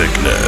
sickness.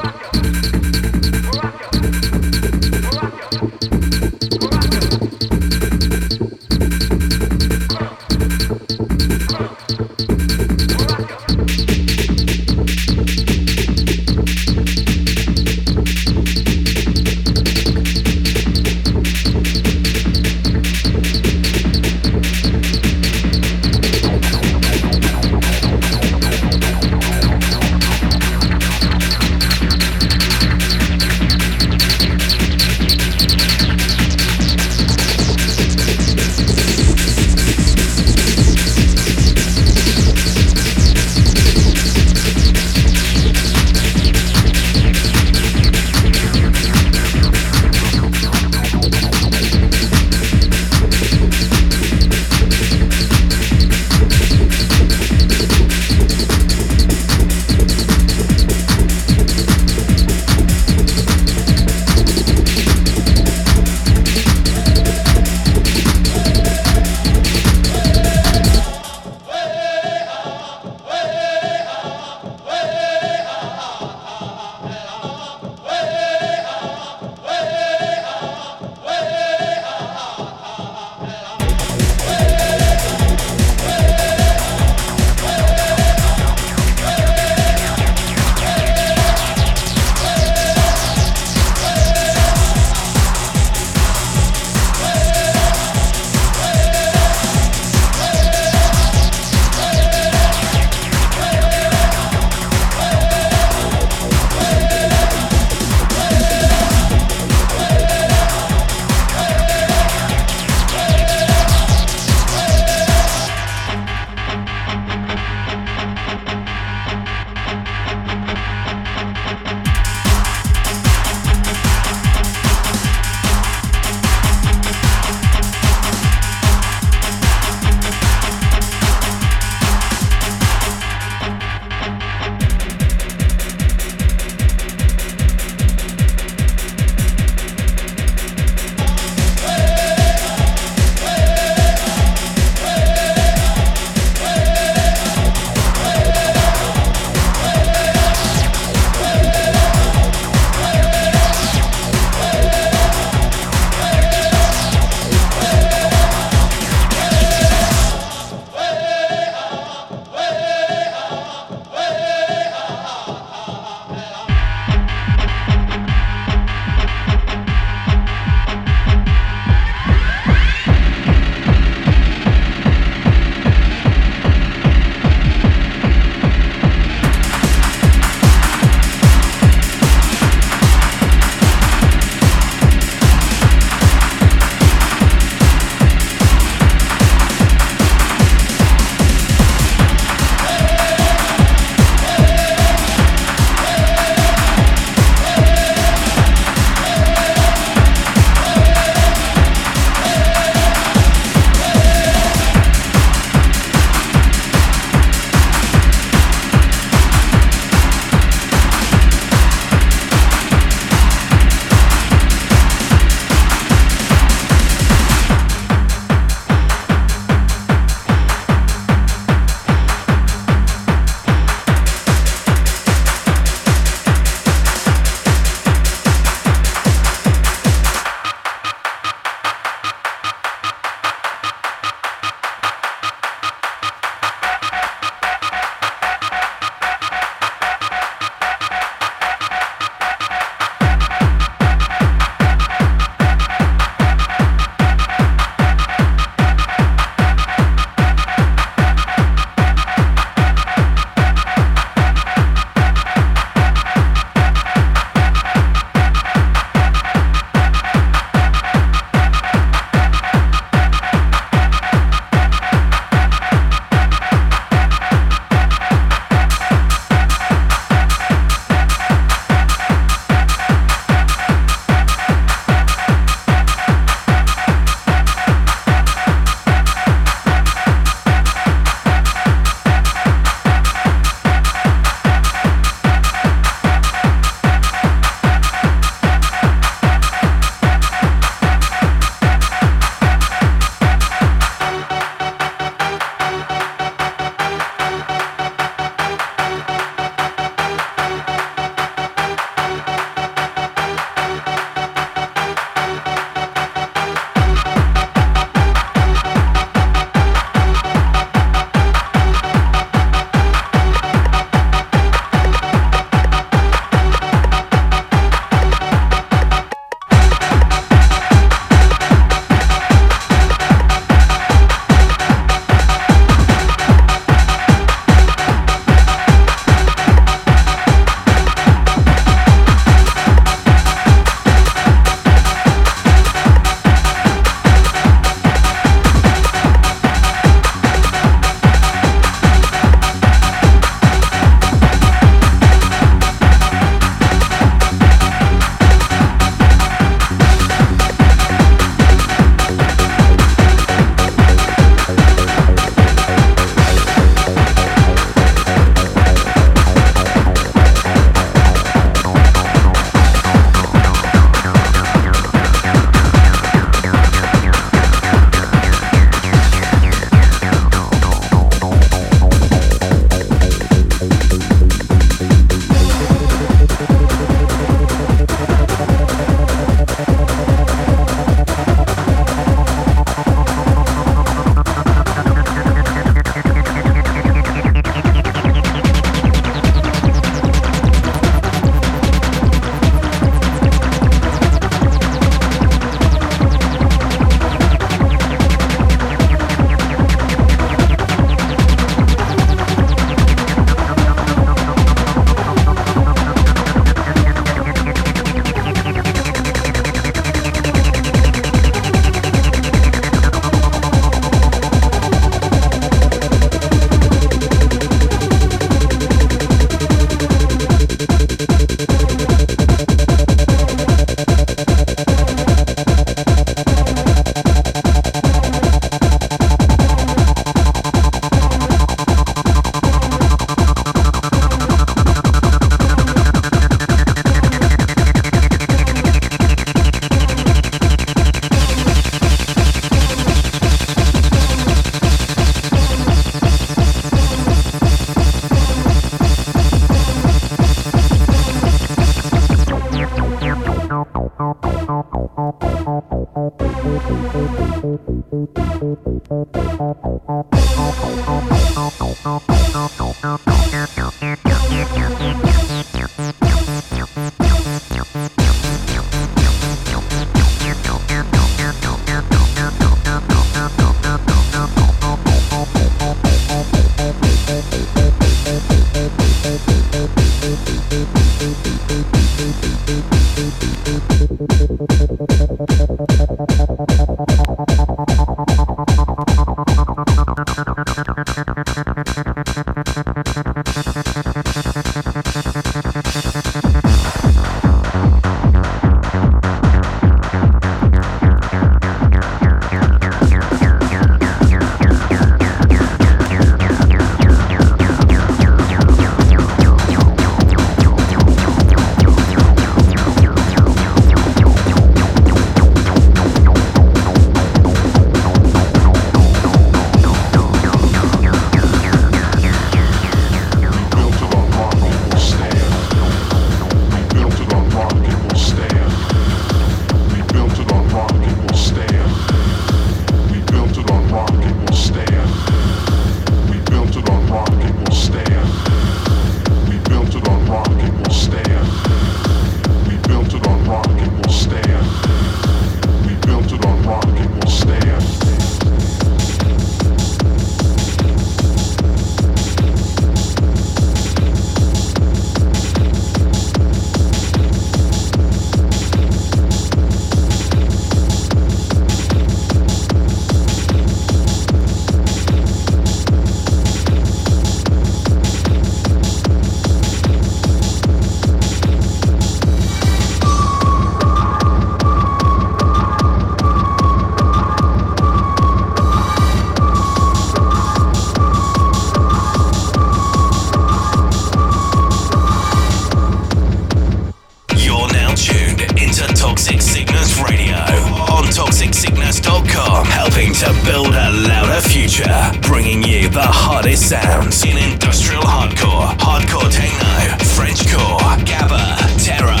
future, bringing you the hottest sounds in industrial hardcore, hardcore techno, French core, gabber, terror.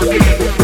Thank you.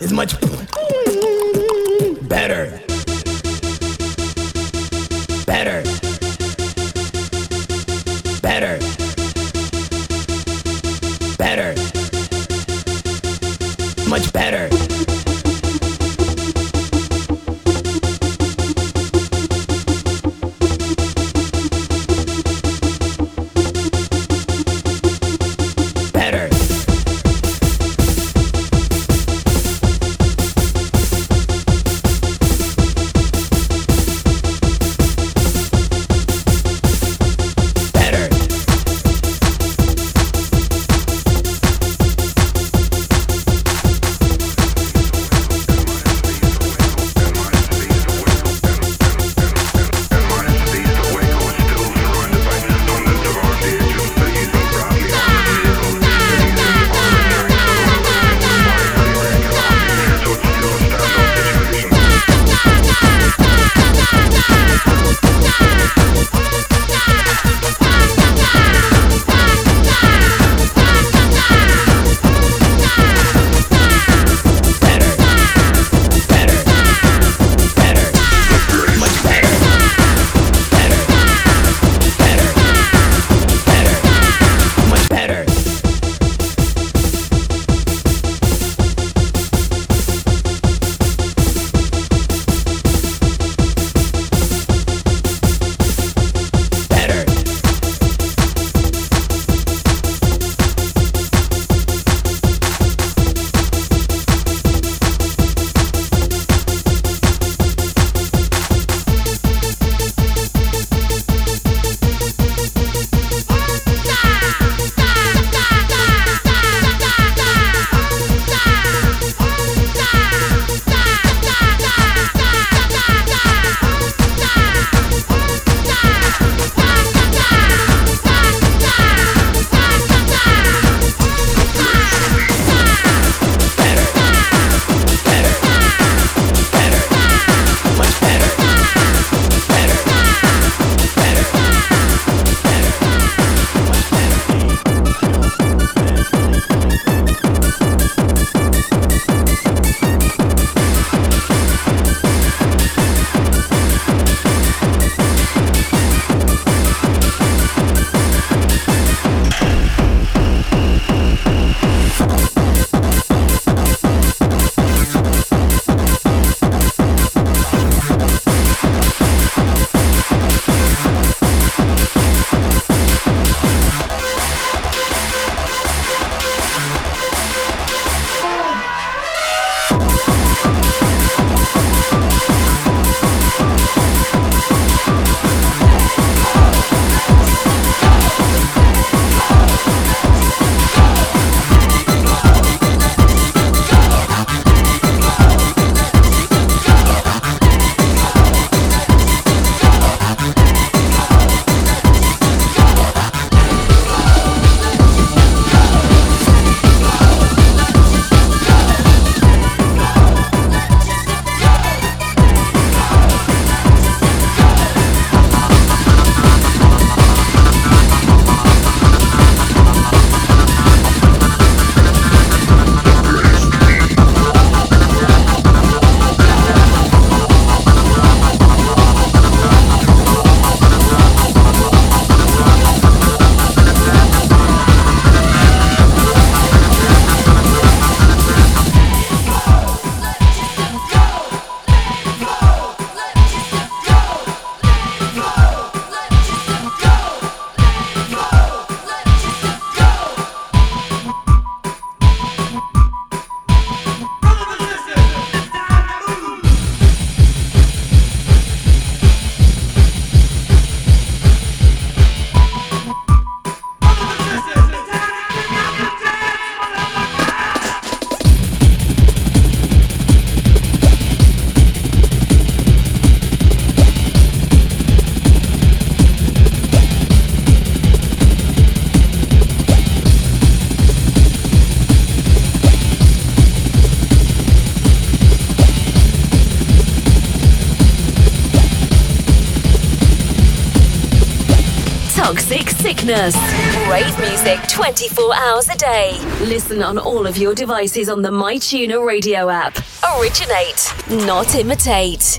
Is much Rave music 24 hours a day. Listen on all of your devices on the MyTuner radio app. Originate, not imitate.